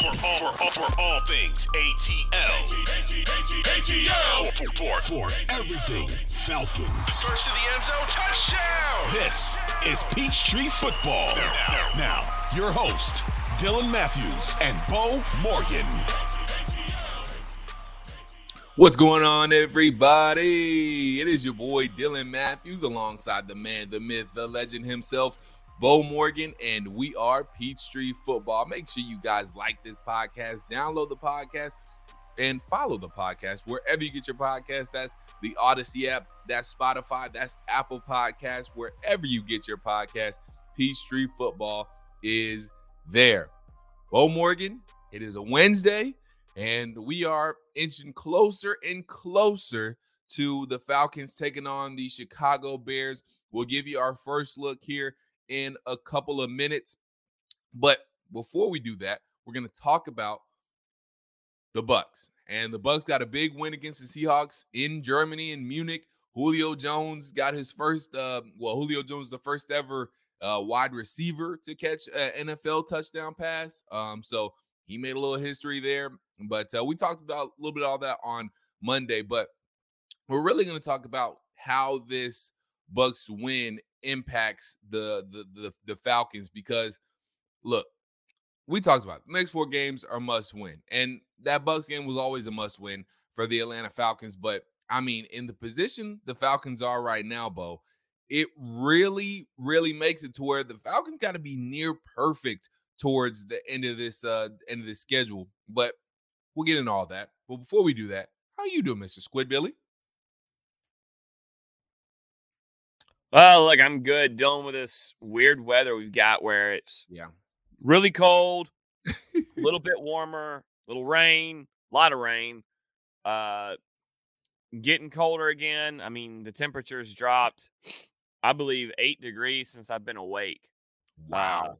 For, for, for, for all things ATL. ATL. For, for, for everything Falcons. First to the end zone, touchdown! This is Peachtree Football. Now, now, your host, Dylan Mathews and Beau Morgan. What's going on, everybody? It is your boy Dylan Mathews alongside the man, the myth, the legend himself, Beau Morgan, and we are Peachtree Football. Make sure you guys like this podcast, download the podcast, and follow the podcast wherever you get your podcast. That's the Audacy app, that's Spotify, that's Apple Podcasts, wherever you get your podcast. Peachtree Football is there. Beau Morgan, it is a Wednesday, and we are inching closer and closer to the Falcons taking on the Chicago Bears. We'll give you our first look here in a couple of minutes. But before we do that, we're going to talk about the Bucks. And the Bucks got a big win against the Seahawks in Germany in Munich. Julio Jones got his first uh, well, Julio Jones the first ever uh, wide receiver to catch an NFL touchdown pass. Um, so he made a little history there. But uh, we talked about a little bit all that on Monday, but we're really going to talk about how this Bucks win impacts the, the the the Falcons because look, we talked about it. the next four games are must win, and that Bucks game was always a must win for the Atlanta Falcons. But I mean, in the position the Falcons are right now, Beau, it really, really makes it to where the Falcons got to be near perfect towards the end of this uh end of this schedule. But we'll get into all that. But before we do that, how you doing, Mr. Squid Well, look, I'm good dealing with this weird weather we've got where it's Yeah. really cold, a little bit warmer, little rain, a lot of rain. Uh getting colder again. I mean, the temperature's dropped, I believe, eight degrees since I've been awake. Wow. Uh,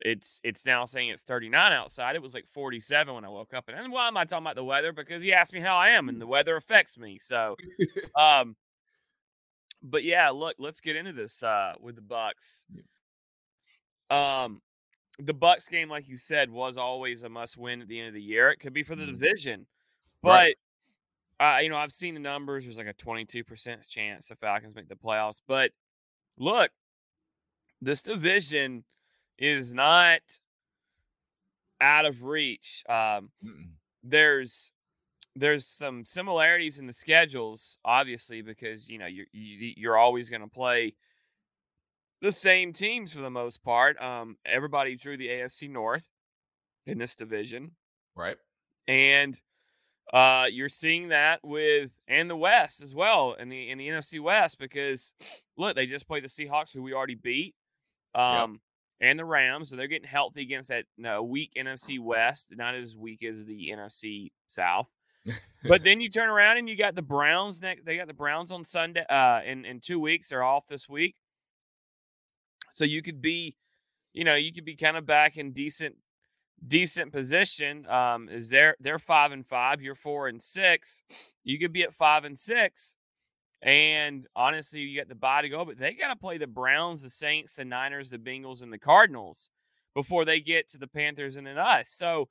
it's it's now saying it's 39 outside. It was like 47 when I woke up. And, and why am I talking about the weather? Because he asked me how I am, and the weather affects me. So um but yeah, look, let's get into this uh with the Bucks. Um the Bucks game, like you said, was always a must win at the end of the year. It could be for the Mhm. division. Right. But uh, you know, I've seen the numbers. There's like a 22% chance the Falcons make the playoffs. But look, this division is not out of reach. Um, there's there's some similarities in the schedules, obviously, because you know you're you, you're always going to play the same teams for the most part. Um, everybody drew the AFC North in this division, Right. and uh, you're seeing that with and the West as well in the in the NFC West because look, they just played the Seahawks, who we already beat, um, and the Rams, so they're getting healthy against that no, weak NFC West, not as weak as the NFC South. But then you turn around and you got the Browns next. They got the Browns on Sunday. Uh, in in two weeks, they're off this week, so you could be, you know, you could be kind of back in decent decent position. Um, is they're they're five and five, you're four and six. You could be at five and six, and honestly, you got the bye to go, but they got to play the Browns, the Saints, the Niners, the Bengals, and the Cardinals before they get to the Panthers and then us. So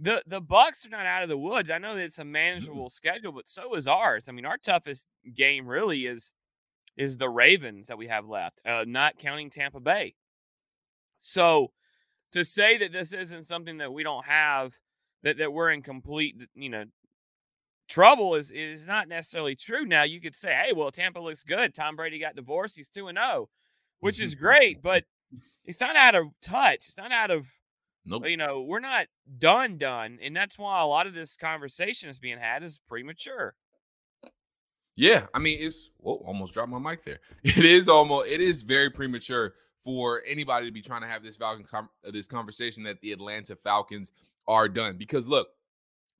the the Bucks are not out of the woods. I know that it's a manageable schedule, but so is ours. I mean, our toughest game really is is the Ravens that we have left, uh, not counting Tampa Bay. So to say that this isn't something that we don't have, that that we're in complete, you know, trouble is is not necessarily true. Now you could say, hey, well, Tampa looks good. Tom Brady got divorced. He's two and zero, which is great, but it's not out of touch. It's not out of Nope. You know, we're not done, done. And that's why a lot of this conversation is being had is premature. Yeah, I mean it's whoa, almost dropped my mic there. It is almost it is very premature for anybody to be trying to have this Falcons uh, this conversation that the Atlanta Falcons are done because look,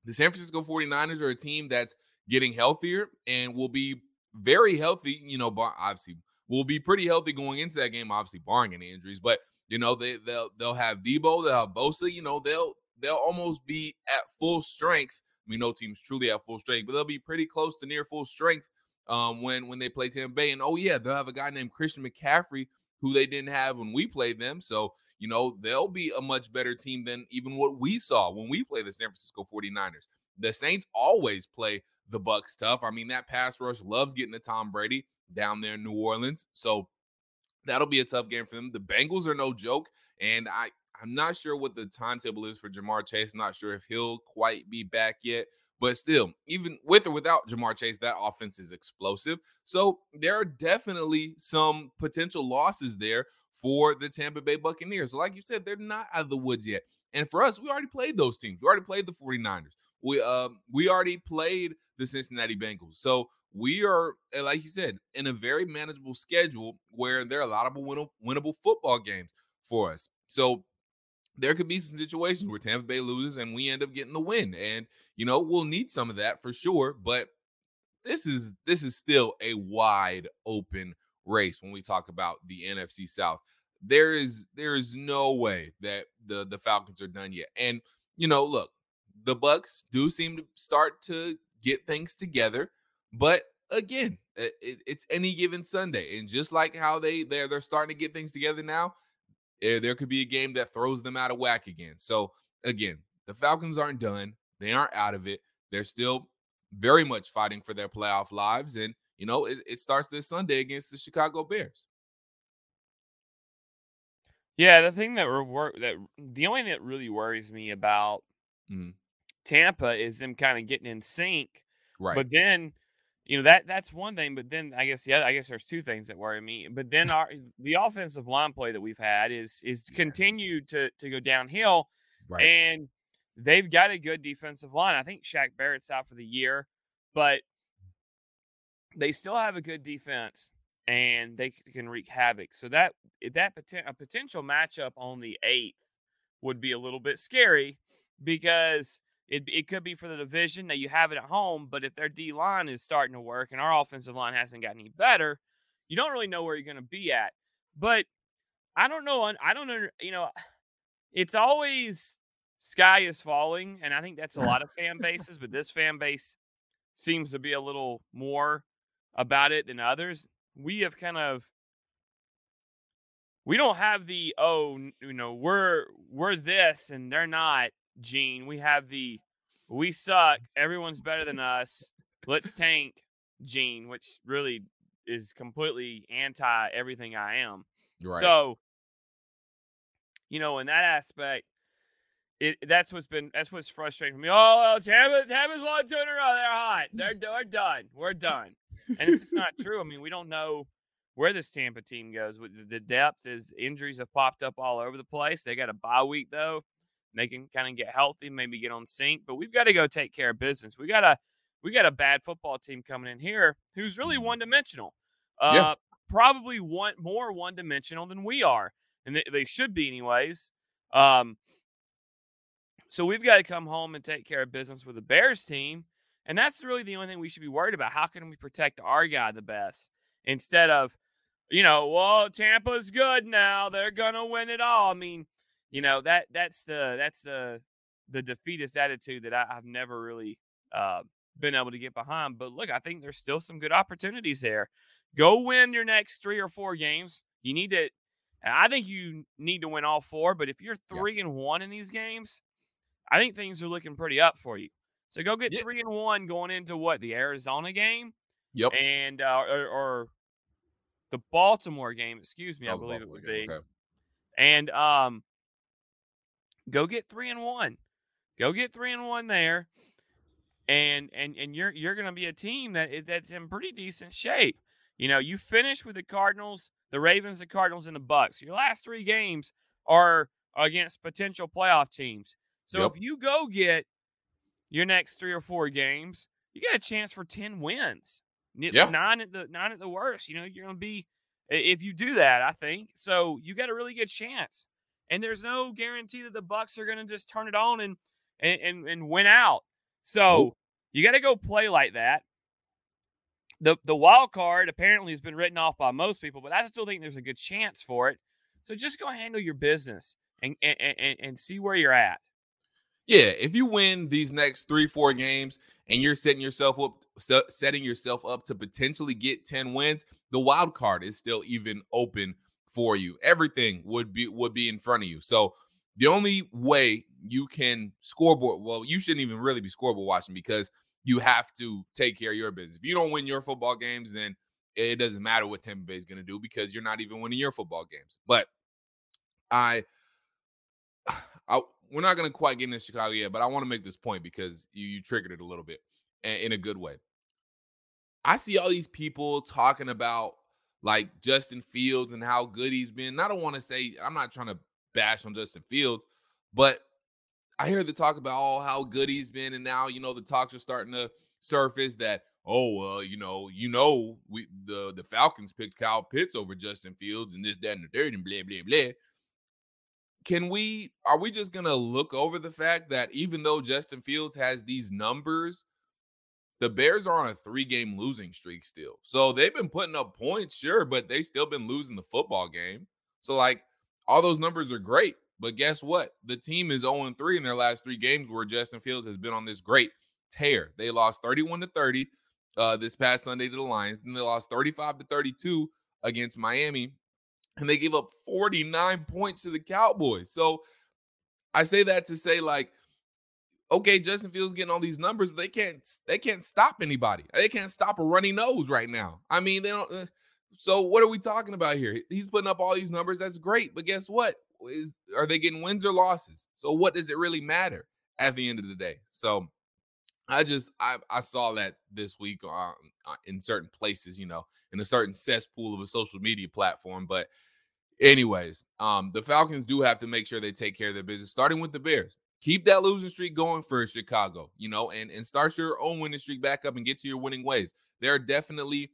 the San Francisco 49ers are a team that's getting healthier and will be very healthy, you know, obviously will be pretty healthy going into that game obviously barring any injuries, but you know, they they'll they'll have Deebo, they'll have Bosa, you know, they'll they'll almost be at full strength I mean, no team's truly at full strength, but they'll be pretty close to near full strength um, when when they play Tampa Bay. And oh yeah, they'll have a guy named Christian McCaffrey who they didn't have when we played them. So you know they'll be a much better team than even what we saw when we played the San Francisco 49ers. The Saints always play the Bucks tough. I mean, that pass rush loves getting to Tom Brady down there in New Orleans. So that'll be a tough game for them. The Bengals are no joke, and I I'm not sure what the timetable is for Ja'Marr Chase. I'm not sure if he'll quite be back yet. But still, even with or without Ja'Marr Chase, that offense is explosive. So there are definitely some potential losses there for the Tampa Bay Buccaneers. So like you said, they're not out of the woods yet. And for us, we already played those teams. We already played the 49ers. We uh, we already played the Cincinnati Bengals. So we are, like you said, in a very manageable schedule where there are a lot of winnable football games for us. So there could be some situations where Tampa Bay loses and we end up getting the win. And you know, we'll need some of that for sure, but this is this is still a wide open race when we talk about the NFC South. There is there is no way that the the Falcons are done yet. And you know, look, the Bucks do seem to start to get things together, but again, it, it's any given Sunday, and just like how they they're they're starting to get things together now, there, there could be a game that throws them out of whack again. So again, the Falcons aren't done. They aren't out of it. They're still very much fighting for their playoff lives. And, you know, it, it starts this Sunday against the Chicago Bears. Yeah, the thing that wor- that the only thing that really worries me about mm. Tampa is them kind of getting in sync. Right. But then you know that that's one thing, but then I guess yeah, I guess there's two things that worry me. But then our the offensive line play that we've had is is yeah. continued to to go downhill, right. and they've got a good defensive line. I think Shaq Barrett's out for the year, but they still have a good defense and they can wreak havoc. So that that a potential matchup on the eighth would be a little bit scary because it, it could be for the division. that you have it at home, but if their D line is starting to work and our offensive line hasn't gotten any better, you don't really know where you're going to be at. But I don't know. I don't know. You know, it's always sky is falling, and I think that's a lot of fan bases. But this fan base seems to be a little more about it than others. We have kind of we don't have the oh you know we're we're this and they're not Gene. We have the we suck. Everyone's better than us. Let's tank Gene, which really is completely anti everything I am. Right. So, you know, in that aspect, it that's what's been that's what's frustrating for me. Oh, well, Tampa, Tampa's won two in a row. They're hot. They're they're done. We're done. And it's just not true. I mean, we don't know where this Tampa team goes. The depth is injuries have popped up all over the place. They got a bye week though. They can kind of get healthy, maybe get on sync. But we've got to go take care of business. We got a we got a bad football team coming in here who's really mm-hmm. one dimensional. Uh, yeah. Probably one more one dimensional than we are, and they, they should be anyways. Um, so we've got to come home and take care of business with the Bears team, and that's really the only thing we should be worried about. How can we protect our guy the best instead of, you know, well, Tampa's good now; they're gonna win it all. I mean, you know that that's the that's the the defeatist attitude that I, have never really uh, been able to get behind. But look, I think there's still some good opportunities there. Go win your next three or four games. You need to. I think you need to win all four. But if you're three yeah. and one in these games, I think things are looking pretty up for you. So go get yeah. three and one going into what the Arizona game. Yep. And uh, or, or the Baltimore game. Excuse me, oh, I believe it would be. Okay. And um, Go get three and one. Go get three and one there, and and and you're you're going to be a team that eh, that's in pretty decent shape. You know, you finish with the Cardinals, the Ravens, the Cardinals, and the Bucks. Your last three games are against potential playoff teams. So Yep. if you go get your next three or four games, you got a chance for 10 wins. Yeah. Nine at the nine at the worst. You know, you're gonna be if you do that, I think. So you got a really good chance. And there's no guarantee that the Bucks are gonna just turn it on and and and, and win out. So you got to go play like that. The the wild card apparently has been written off by most people, but I still think there's a good chance for it. So just go handle your business and and, and, and see where you're at. Yeah, if you win these next three, four games, and you're setting yourself up, setting yourself up to potentially get ten wins, the wild card is still even open for you. Everything would be would be in front of you. So the only way you can scoreboard, well, you shouldn't even really be scoreboard watching because you have to take care of your business. If you don't win your football games, then it doesn't matter what Tampa Bay is going to do because you're not even winning your football games. But I, I we're not going to quite get into Chicago yet, but I want to make this point because you, you triggered it a little bit in, in a good way. I see all these people talking about like Justin Fields and how good he's been. And I don't want to say I'm not trying to bash on Justin Fields, but I hear the talk about all how good he's been, and now you know the talks are starting to surface that oh well, you know, you know, we the the Falcons picked Kyle Pitts over Justin Fields and this, that, and the third, and blah blah blah. Can we are we just gonna look over the fact that even though Justin Fields has these numbers, the Bears are on a three-game losing streak still. So they've been putting up points, sure, but they still been losing the football game. So like all those numbers are great. But guess what? The team is 0 3 in their last three games where Justin Fields has been on this great tear. They lost 31 to 30 uh, this past Sunday to the Lions. Then they lost 35 to 32 against Miami. And they gave up 49 points to the Cowboys. So I say that to say, like, okay, Justin Fields getting all these numbers, but they can't they can't stop anybody. They can't stop a runny nose right now. I mean, they don't. Uh, so what are we talking about here? He's putting up all these numbers. That's great, but guess what? Is are they getting wins or losses? So what does it really matter at the end of the day? So I just I I saw that this week um, in certain places, you know, in a certain cesspool of a social media platform. But anyways, um, the Falcons do have to make sure they take care of their business, starting with the Bears. Keep that losing streak going for Chicago, you know, and and start your own winning streak back up and get to your winning ways. There are definitely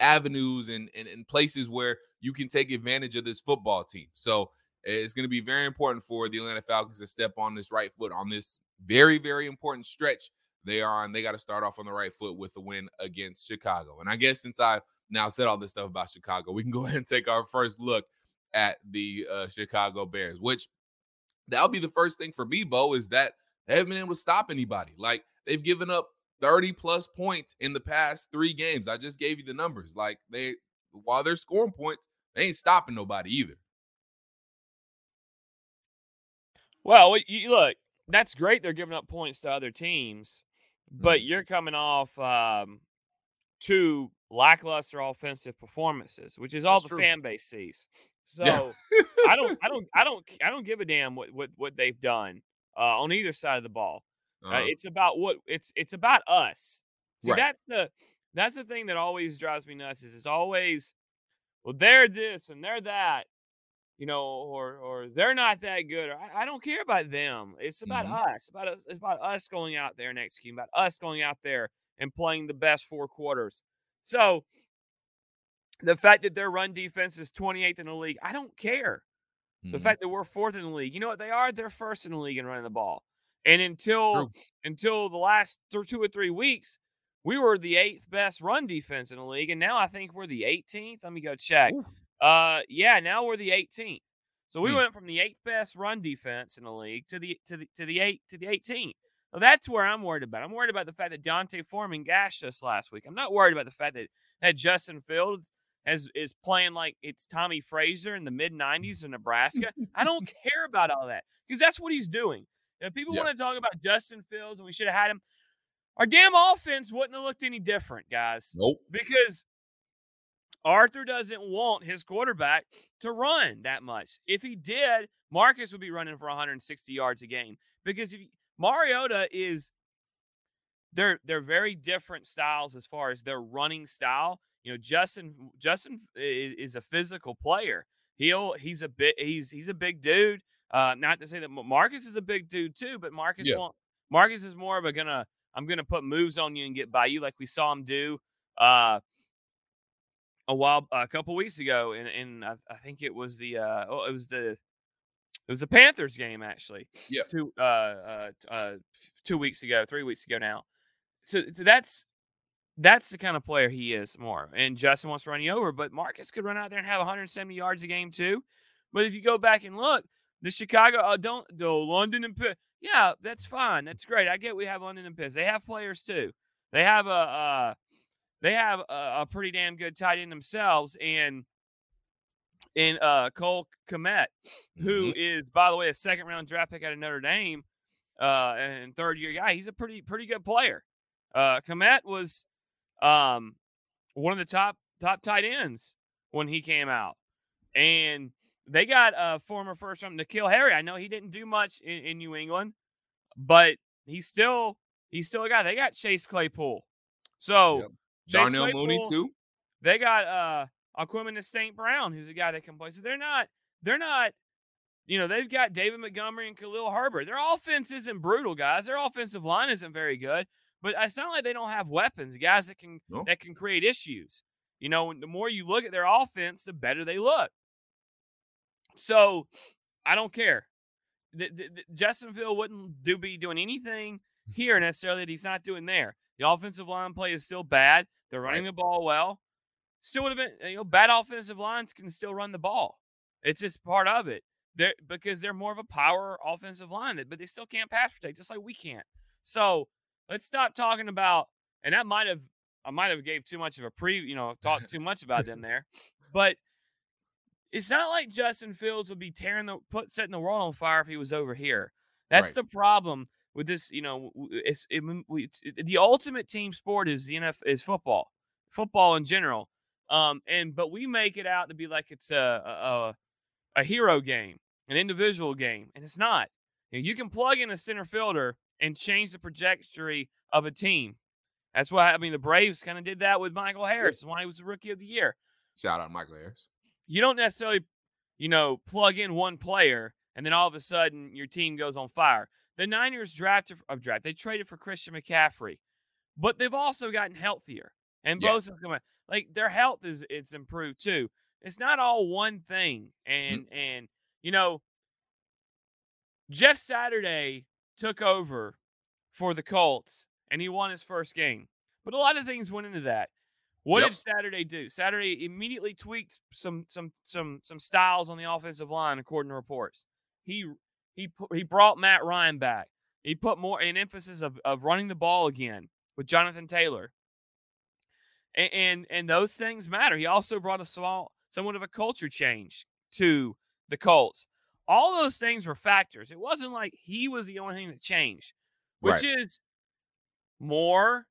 avenues and, and, and places where you can take advantage of this football team. So it's going to be very important for the Atlanta Falcons to step on this right foot on this very, very important stretch they are on. They got to start off on the right foot with a win against Chicago. And I guess since I now said all this stuff about Chicago, we can go ahead and take our first look at the uh, Chicago Bears, which that'll be the first thing for me, Beau, is that they haven't been able to stop anybody. Like they've given up 30 plus points in the past three games. I just gave you the numbers. Like they, while they're scoring points, they ain't stopping nobody either. Well, you look, that's great. They're giving up points to other teams, but you're coming off um, two lackluster offensive performances, which is all That's the true. fan base sees. So Yeah. I don't, I don't, I don't, I don't give a damn what what, what they've done uh, on either side of the ball. Uh, Uh-huh. it's about what it's it's about us. See, Right. that's the that's the thing that always drives me nuts. Is it's always, well, they're this and they're that, you know, or or they're not that good. Or, I, I don't care about them. It's about Mhm. us. About us. It's about us going out there and executing. About us going out there and playing the best four quarters. So the fact that their run defense is 28th in the league, I don't care. The Mhm. fact that we're fourth in the league, you know what they are? They're first in the league in running the ball. And until True. until the last th- two or three weeks, we were the eighth best run defense in the league, and now I think we're the 18th. Let me go check. Oof. Uh, yeah, now we're the 18th. So we Hmm. went from the eighth best run defense in the league to the to the to the eight to the 18th. Well, that's where I'm worried about. I'm worried about the fact that D'Onta Foreman gashed us last week. I'm not worried about the fact that that Justin Fields has is playing like it's Tommie Frazier in the mid mm. 90s in Nebraska. I don't care about all that because that's what he's doing. If people Yeah. want to talk about Justin Fields and we should have had him, our damn offense wouldn't have looked any different, guys Nope. because Arthur doesn't want his quarterback to run that much. If he did, Marcus would be running for 160 yards a game because if Mariota is they're they're very different styles as far as their running style. You know, Justin Justin is, a physical player. He'll he's a bit he's he's a big dude, Uh, not to say that Marcus is a big dude too, but Marcus Yeah. won't. Marcus is more of a gonna. I'm gonna put moves on you and get by you, like we saw him do uh, a while, a couple weeks ago, and and I, I think it was the uh, oh, it was the it was the Panthers game actually. Yeah. Two uh, uh, uh, two weeks ago, three weeks ago now. So, so that's that's the kind of player he is more. And Justin wants to run you over, but Marcus could run out there and have 170 yards a game too. But if you go back and look, the Chicago, uh, don't, no, London and Pitt. Yeah, that's fine. That's great. I get we have London and Pitt. They have players too. They have a, uh, they have a, a pretty damn good tight end themselves, and in uh, Cole Kmet, who is, by the way, a second round draft pick out of Notre Dame, uh, and third year guy. He's a pretty pretty good player. Uh, Komet was um, one of the top top tight ends when he came out, and they got a former first round N'Keal Harry. I know he didn't do much in, in New England, but he's still he's still a guy. They got Chase Claypool, so Yep. Darnell Mooney too. They got uh Equanimeous St. Brown, who's a guy that can play. So they're not they're not you know, they've got David Montgomery and Khalil Herbert. Their offense isn't brutal, guys. Their offensive line isn't very good, but it's not like they don't have weapons, guys that can No. that can create issues. You know, the more you look at their offense, the better they look. So I don't care. The, the, the- Justin Field wouldn't do be doing anything here necessarily that he's not doing there. The offensive line play is still bad. They're running the ball well. Still would have been, you know, bad offensive lines can still run the ball. It's just part of it. They're because they're more of a power offensive line, but they still can't pass protect, just like we can't. So let's stop talking about. And that might have I might have gave too much of a pre, you know, talked too much about them there. But it's not like Justin Fields would be tearing the put setting the world on fire if he was over here. That's Right. the problem with this. You know, it's, it, we- it- the ultimate team sport is the NFL is football, football in general. Um, and but we make it out to be like it's a a, a, a hero game, an individual game, and it's not. You, know, you can plug in a center fielder and change the trajectory of a team. That's why I mean the Braves kind of did that with Michael Harris. That's why he was the rookie of the year Shout out Michael Harris. you don't necessarily, you know, plug in one player and then all of a sudden your team goes on fire. The Niners drafted, uh, draft, they traded for Christian McCaffrey, but they've also gotten healthier. And Yeah. Bosa's coming, like their health is it's improved too. It's not all one thing. And and you know, Jeff Saturday took over for the Colts and he won his first game. But a lot of things went into that. What Yep. did Saturday do? Saturday immediately tweaked some some some some styles on the offensive line, according to reports. He he he brought Matt Ryan back. He put more an emphasis of, of running the ball again with Jonathan Taylor. And, and and those things matter. He also brought a small somewhat of a culture change to the Colts. All those things were factors. It wasn't like he was the only thing that changed, which Right. is more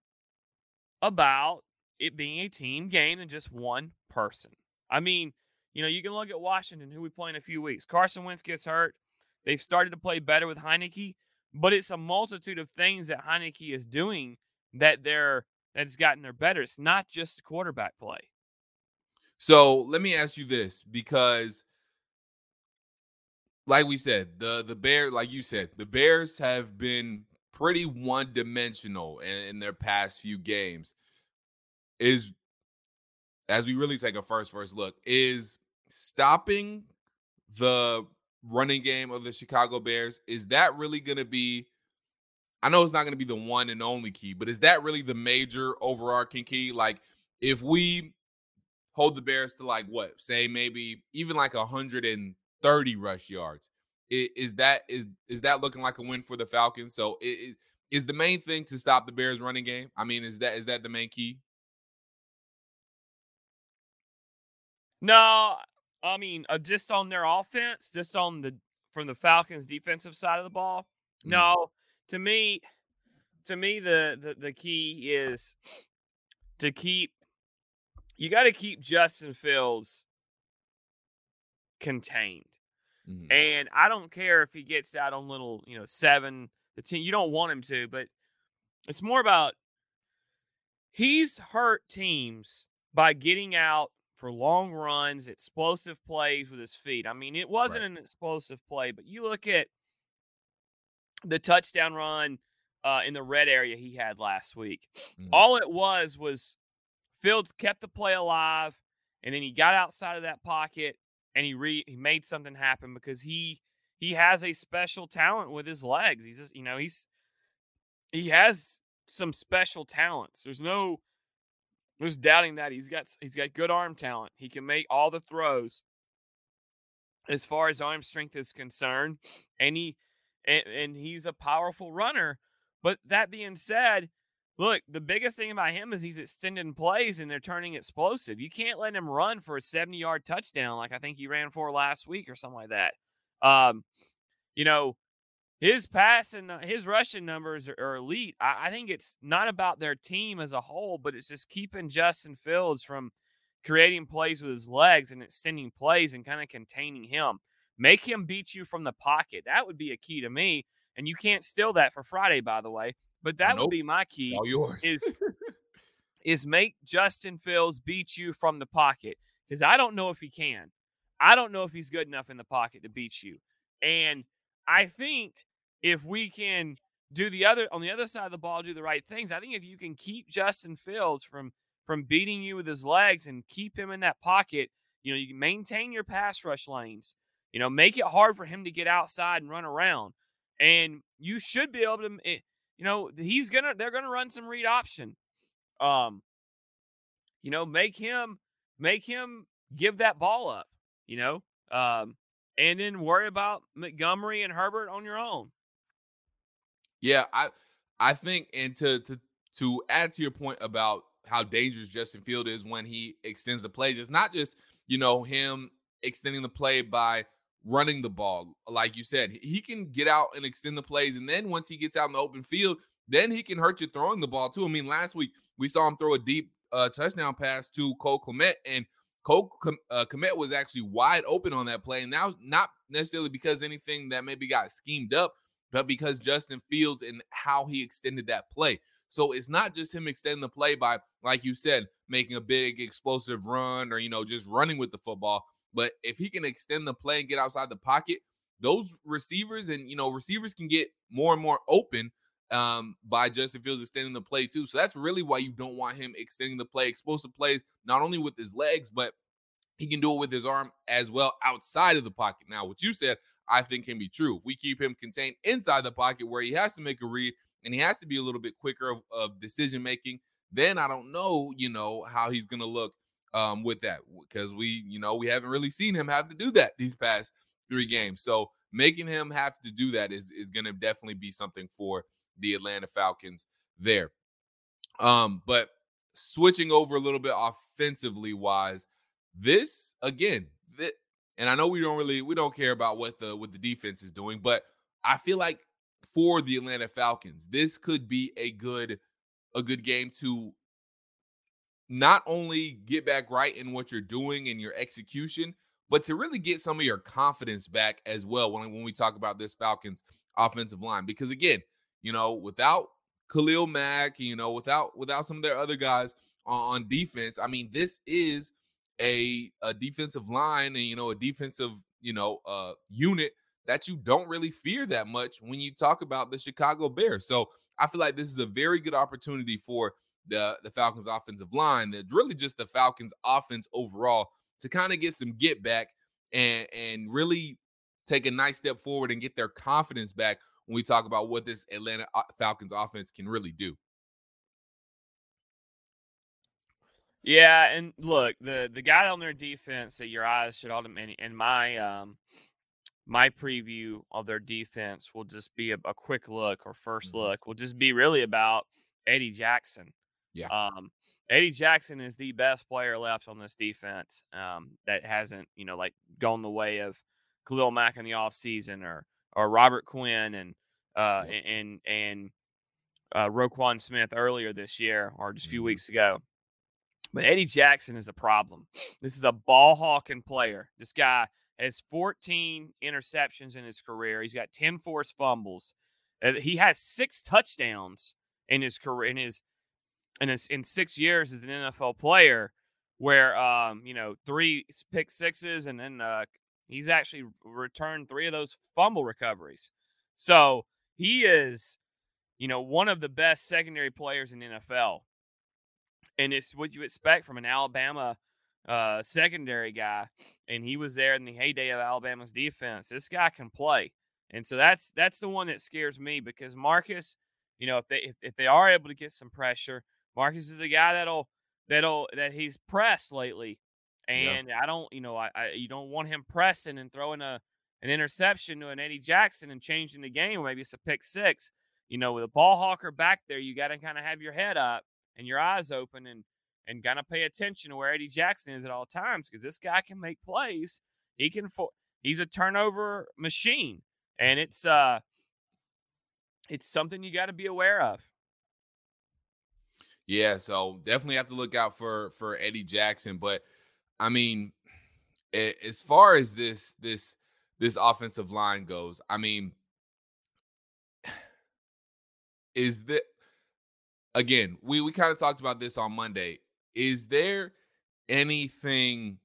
about it being a team game than just one person. I mean, you know, you can look at Washington, who we play in a few weeks. Carson Wentz gets hurt. They've started to play better with Heinicke, but it's a multitude of things that Heinicke is doing that they're that has gotten their better. It's not just the quarterback play. So let me ask you this because like we said, the the bear, like you said, the Bears have been pretty one dimensional in, in their past few games. Is as we really take a first first look, is stopping the running game of the Chicago Bears, is that really gonna be I know it's not going to be the one and only key, but is that really the major overarching key? Like, if we hold the Bears to like what, say maybe even like 130 rush yards, is that is is that looking like a win for the Falcons? So, is the main thing to stop the Bears running game? I mean, is that is that the main key? No, I mean, uh, just on their offense, just on the from the Falcons' defensive side of the ball. Mm. No, to me, to me, the the, the key is to keep. You got to keep Justin Fields contained, Mhm. and I don't care if he gets out on little, you know, seven. The team you don't want him to, but it's more about he's hurt teams by getting out for long runs, explosive plays with his feet. I mean, it wasn't right. an explosive play, but you look at the touchdown run uh, in the red area he had last week. Mm-hmm. All it was was Fields kept the play alive, and then he got outside of that pocket and he re- he made something happen because he he has a special talent with his legs. He's just you know he's he has some special talents. There's no there's doubting that he's got he's got good arm talent. He can make all the throws as far as arm strength is concerned, and he and, and he's a powerful runner. But that being said, look, the biggest thing about him is he's extending plays and they're turning explosive. You can't let him run for a 70 yard touchdown like I think he ran for last week or something like that. Um, you know, his passing, his rushing numbers are, are elite. I, I, think it's not about their team as a whole, but it's just keeping Justin Fields from creating plays with his legs and extending plays and kind of containing him. Make him beat you from the pocket. That would be a key to me. And you can't steal that for Friday, by the way. But that nope. would be my key. All yours. is is make Justin Fields beat you from the pocket because I don't know if he can. I don't know if he's good enough in the pocket to beat you. And I think if we can do the other on the other side of the ball, do the right things. I think if you can keep Justin Fields from from beating you with his legs and keep him in that pocket, you know, you can maintain your pass rush lanes. You know, make it hard for him to get outside and run around. And you should be able to eh, you know, he's gonna they're gonna run some read option. Um, you know, make him make him give that ball up, you know. Um, and then worry about Montgomery and Herbert on your own. Yeah, I I think and to to to add to your point about how dangerous Justin Field is when he extends the plays, it's not just, you know, him extending the play by running the ball. Like you said, he can get out and extend the plays. And then once he gets out in the open field, then he can hurt you throwing the ball too. I mean, last week we saw him throw a deep uh, touchdown pass to Cole Kmet, and Cole uh, was actually wide open on that play. And that was not necessarily because anything that maybe got schemed up, but because Justin Fields and how he extended that play. So it's not just him extending the play by, like you said, making a big explosive run or, you know, just running with the football. But if he can extend the play and get outside the pocket, those receivers and, you know, receivers can get more and more open um, by Justin Fields extending the play too. So that's really why you don't want him extending the play, explosive plays, not only with his legs, but he can do it with his arm as well outside of the pocket. Now, what you said, I think can be true. If we keep him contained inside the pocket where he has to make a read and he has to be a little bit quicker of, of decision making, then I don't know, you know, how he's going to look um, with that because we, you know, we haven't really seen him have to do that these past three games. So making him have to do that is is going to definitely be something for the Atlanta Falcons there. Um, but switching over a little bit offensively wise, this again, and I know we don't really we don't care about what the what the defense is doing, but I feel like for the Atlanta Falcons, this could be a good a good game to not only get back right in what you're doing and your execution, but to really get some of your confidence back as well when, when we talk about this Falcons offensive line. Because again, you know, without Khalil Mack, you know, without without some of their other guys on, on defense, I mean, this is a a defensive line and you know a defensive you know uh unit that you don't really fear that much when you talk about the Chicago Bears. So I feel like this is a very good opportunity for the the Falcons offensive line, that's really just the Falcons offense overall to kind of get some get back and and really take a nice step forward and get their confidence back when we talk about what this Atlanta uh, Falcons offense can really do. Yeah, and look, the the guy on their defense that your eyes should automatically and my um my preview of their defense will just be a, a quick look or 1st mm-hmm. look will just be really about Eddie Jackson. Yeah. Um, Eddie Jackson is the best player left on this defense um, that hasn't, you know, like gone the way of Khalil Mack in the offseason or or Robert Quinn and uh, yeah. and and uh, Roquan Smith earlier this year or just a few mm-hmm. weeks ago. But Eddie Jackson is a problem. This is a ball hawking player. This guy has 14 interceptions in his career. He's got 10 forced fumbles. Uh, he has six touchdowns in his career in his in his, in six years as an NFL player. where um, you know, three pick sixes and then uh he's actually returned three of those fumble recoveries. So he is, you know, one of the best secondary players in NFL. And it's what you expect from an Alabama uh, secondary guy. And he was there in the heyday of Alabama's defense. This guy can play. And so that's that's the one that scares me because Marcus, you know, if they if, if they are able to get some pressure, Marcus is the guy that'll that'll that he's pressed lately. And yeah. I don't, you know, I, I you don't want him pressing and throwing a an interception to an Eddie Jackson and changing the game. Maybe it's a pick six. You know, with a ball hawker back there, you got to kind of have your head up and your eyes open and and kind of pay attention to where Eddie Jackson is at all times because this guy can make plays. He can. For, he's a turnover machine and it's uh it's something you got to be aware of. Yeah, so definitely have to look out for for Eddie Jackson, but I mean as far as this this this offensive line goes, I mean is that again, we we kind of talked about this on Monday. Is there anything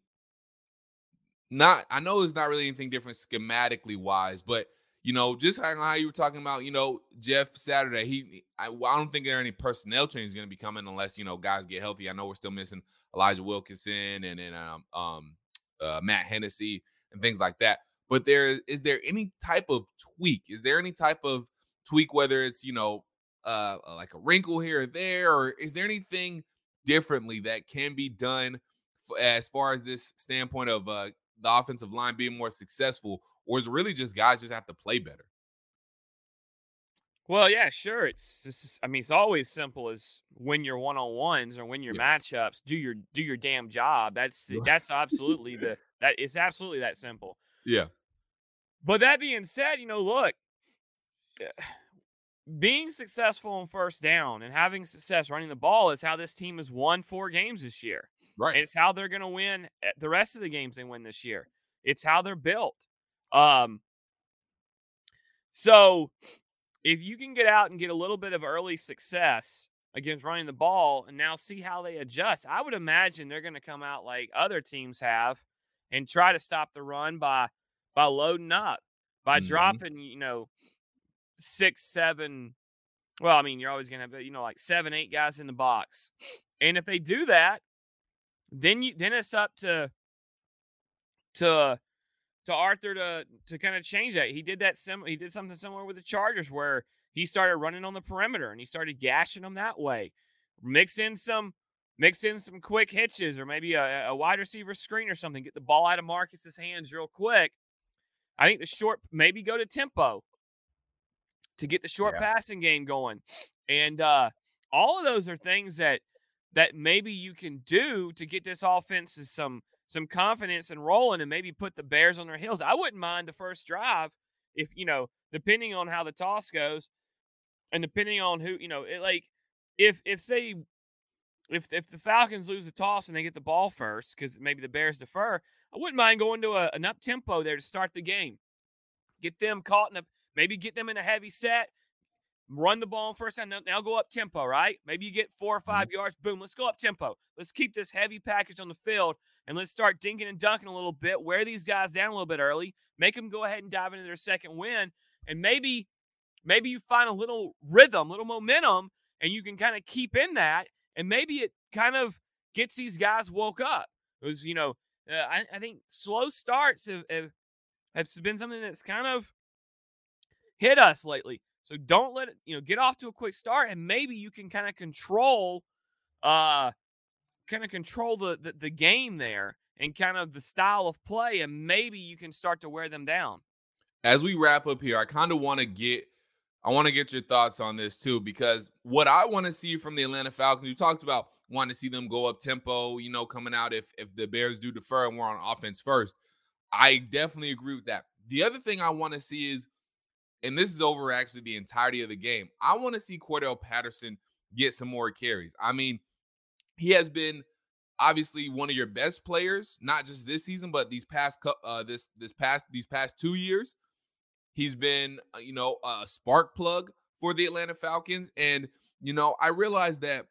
not I know it's not really anything different schematically wise, but you know, just how you were talking about, you know, Jeff Saturday. He, I, I don't think there are any personnel changes going to be coming unless you know guys get healthy. I know we're still missing Elijah Wilkinson and then um, um uh, Matt Hennessy and things like that. But there is there any type of tweak? Is there any type of tweak, whether it's you know uh like a wrinkle here or there, or is there anything differently that can be done as far as this standpoint of uh, the offensive line being more successful? Or is it really just guys just have to play better? Well, yeah, sure. It's just, I mean, it's always simple as win your one on ones or win your yeah. matchups. Do your do your damn job. That's that's absolutely the that it's absolutely that simple. Yeah. But that being said, you know, look, eh, being successful on first down and having success running the ball is how this team has won four games this year. Right. And it's how they're going to win eh, the rest of the games they win this year. It's how they're built. Um, so if you can get out and get a little bit of early success against running the ball and now see how they adjust, I would imagine they're going to come out like other teams have and try to stop the run by by loading up, by mm-hmm. dropping, you know, six, seven. Well, I mean, you're always going to have, you know, like seven, eight guys in the box. And if they do that, then you then it's up to to to Arthur to to kind of change that. He did that sim he did something similar with the Chargers where he started running on the perimeter and he started gashing them that way. Mix in some mix in some quick hitches or maybe a, a wide receiver screen or something. Get the ball out of Marcus's hands real quick. I think the short maybe go to tempo to get the short yeah. passing game going. And uh all of those are things that that maybe you can do to get this offense to some some confidence and rolling and maybe put the Bears on their heels. I wouldn't mind the first drive if, you know, depending on how the toss goes and depending on who, you know, it like if if say if if the Falcons lose the toss and they get the ball first because maybe the Bears defer, I wouldn't mind going to a, an up tempo there to start the game. Get them caught in a maybe get them in a heavy set, run the ball first time. Now, now go up tempo, right? Maybe you get four or 5 mm-hmm. yards. Boom, let's go up tempo. Let's keep this heavy package on the field and let's start dinking and dunking a little bit. Wear these guys down a little bit early. Make them go ahead and dive into their second win, and maybe maybe you find a little rhythm, a little momentum, and you can kind of keep in that, and maybe it kind of gets these guys woke up. It was, you know, uh, I, I, think slow starts have, have have been something that's kind of hit us lately. So don't let it, you know, get off to a quick start, and maybe you can kind of control uh kind of control the, the, the game there and kind of the style of play, and maybe you can start to wear them down. As we wrap up here, I kind of want to get I want to get your thoughts on this too, because what I want to see from the Atlanta Falcons, you talked about wanting to see them go up tempo, you know, coming out if if the Bears do defer and we're on offense first. I definitely agree with that. The other thing I want to see is, and this is over actually the entirety of the game. I want to see Cordell Patterson get some more carries. I mean, he has been obviously one of your best players, not just this season, but these past uh, this this past these past two years. He's been, uh, you know, a spark plug for the Atlanta Falcons, and you know, I realize that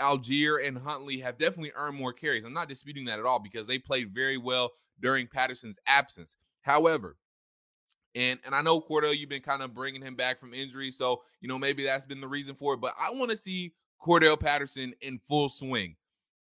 Allgeier and Huntley have definitely earned more carries. I'm not disputing that at all because they played very well during Patterson's absence. However, and and I know Cordell, you've been kind of bringing him back from injury, so you know maybe that's been the reason for it. But I want to see Cordell Patterson in full swing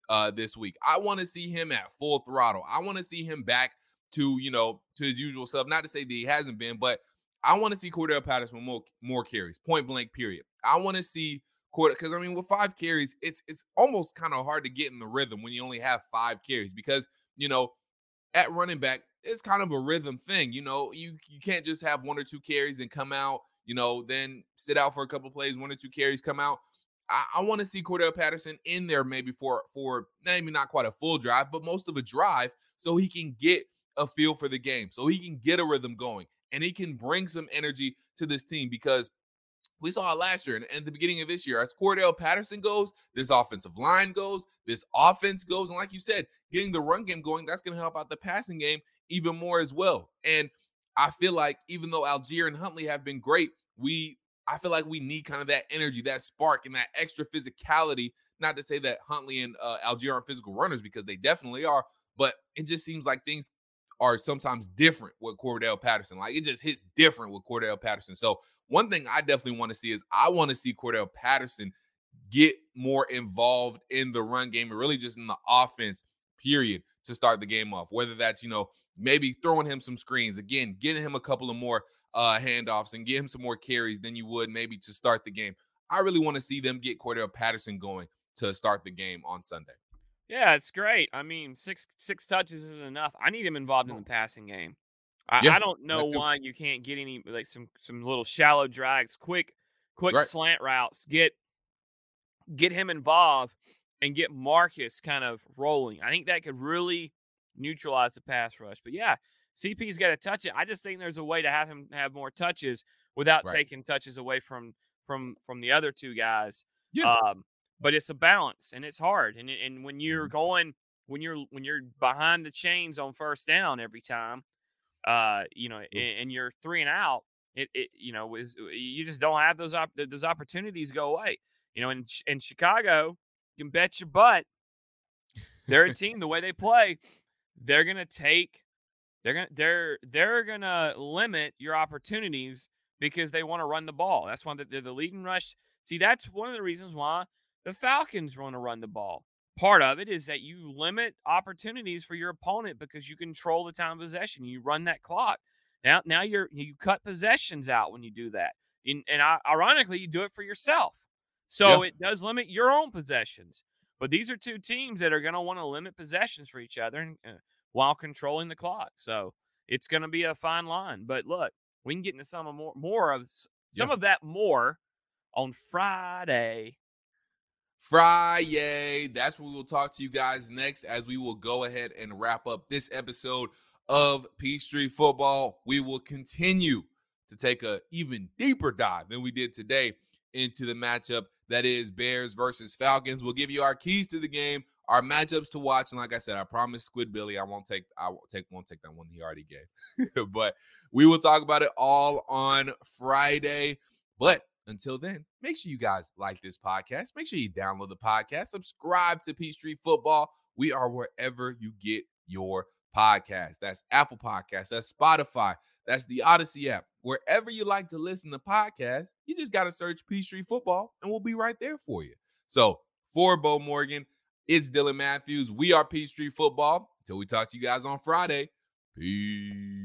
uh, this week. I want to see him at full throttle. I want to see him back to you know to his usual self. Not to say that he hasn't been, but I want to see Cordell Patterson more more carries, point blank. Period. I want to see Cordell because I mean with five carries, it's it's almost kind of hard to get in the rhythm when you only have five carries because you know at running back it's kind of a rhythm thing. You know you you can't just have one or two carries and come out. You know then sit out for a couple plays, one or two carries, come out. I, I want to see Cordarrelle Patterson in there maybe for for maybe not quite a full drive, but most of a drive, so he can get a feel for the game, so he can get a rhythm going, and he can bring some energy to this team because we saw it last year and at the beginning of this year. As Cordarrelle Patterson goes, this offensive line goes, this offense goes, and like you said, getting the run game going, that's going to help out the passing game even more as well. And I feel like even though Allgeier and Huntley have been great, we I feel like we need kind of that energy, that spark, and that extra physicality. Not to say that Huntley and uh, Allgeier aren't physical runners because they definitely are, but it just seems like things are sometimes different with Cordarrelle Patterson. Like it just hits different with Cordarrelle Patterson. So one thing I definitely want to see is I want to see Cordarrelle Patterson get more involved in the run game and really just in the offense, period, to start the game off. Whether that's, you know, maybe throwing him some screens, again, getting him a couple of more uh, handoffs and get him some more carries than you would maybe to start the game. I really want to see them get Cordarrelle Patterson going to start the game on Sunday. Yeah, it's great. I mean, six six touches is enough. I need him involved in the passing game. I, yeah, I don't know why you can't get any like some some little shallow drags, quick quick right. slant routes. Get get him involved and get Marcus kind of rolling. I think that could really neutralize the pass rush. But yeah, CP's got to touch it. I just think there's a way to have him have more touches without right. taking touches away from from from the other two guys. Yeah. Um, but it's a balance and it's hard. And and when you're mm-hmm. going when you're when you're behind the chains on first down every time, uh, you know, mm-hmm. and, you're three and out, it, it you know is you just don't have those op- those opportunities go away. You know, in in Chicago, you can bet your butt they're a team the way they play. They're gonna take they're gonna they're they're gonna limit your opportunities because they want to run the ball. That's why they're the leading rush. See, that's one of the reasons why the Falcons want to run the ball. Part of it is that you limit opportunities for your opponent because you control the time of possession. You run that clock. Now, now you're you cut possessions out when you do that, and, and ironically, you do it for yourself. So yeah. it does limit your own possessions. But these are two teams that are going to want to limit possessions for each other. And uh, while controlling the clock. So it's going to be a fine line. But look, we can get into some of more more of some yeah. of that more on Friday. Friday. That's when we will talk to you guys next as we will go ahead and wrap up this episode of Peachtree Football. We will continue to take a even deeper dive than we did today into the matchup that is Bears versus Falcons. We'll give you our keys to the game, our matchups to watch. And like I said, I promise Squid Billy, I won't take I won't take won't take that one he already gave. but we will talk about it all on Friday. But until then, make sure you guys like this podcast. Make sure you download the podcast, subscribe to Peachtree Football. We are wherever you get your podcast. That's Apple Podcasts, that's Spotify, that's the Audacy app. Wherever you like to listen to podcasts, you just got to search Peachtree Football and we'll be right there for you. So for Beau Morgan, it's Dylan Mathews. We are Peachtree Football. Until we talk to you guys on Friday. Peace.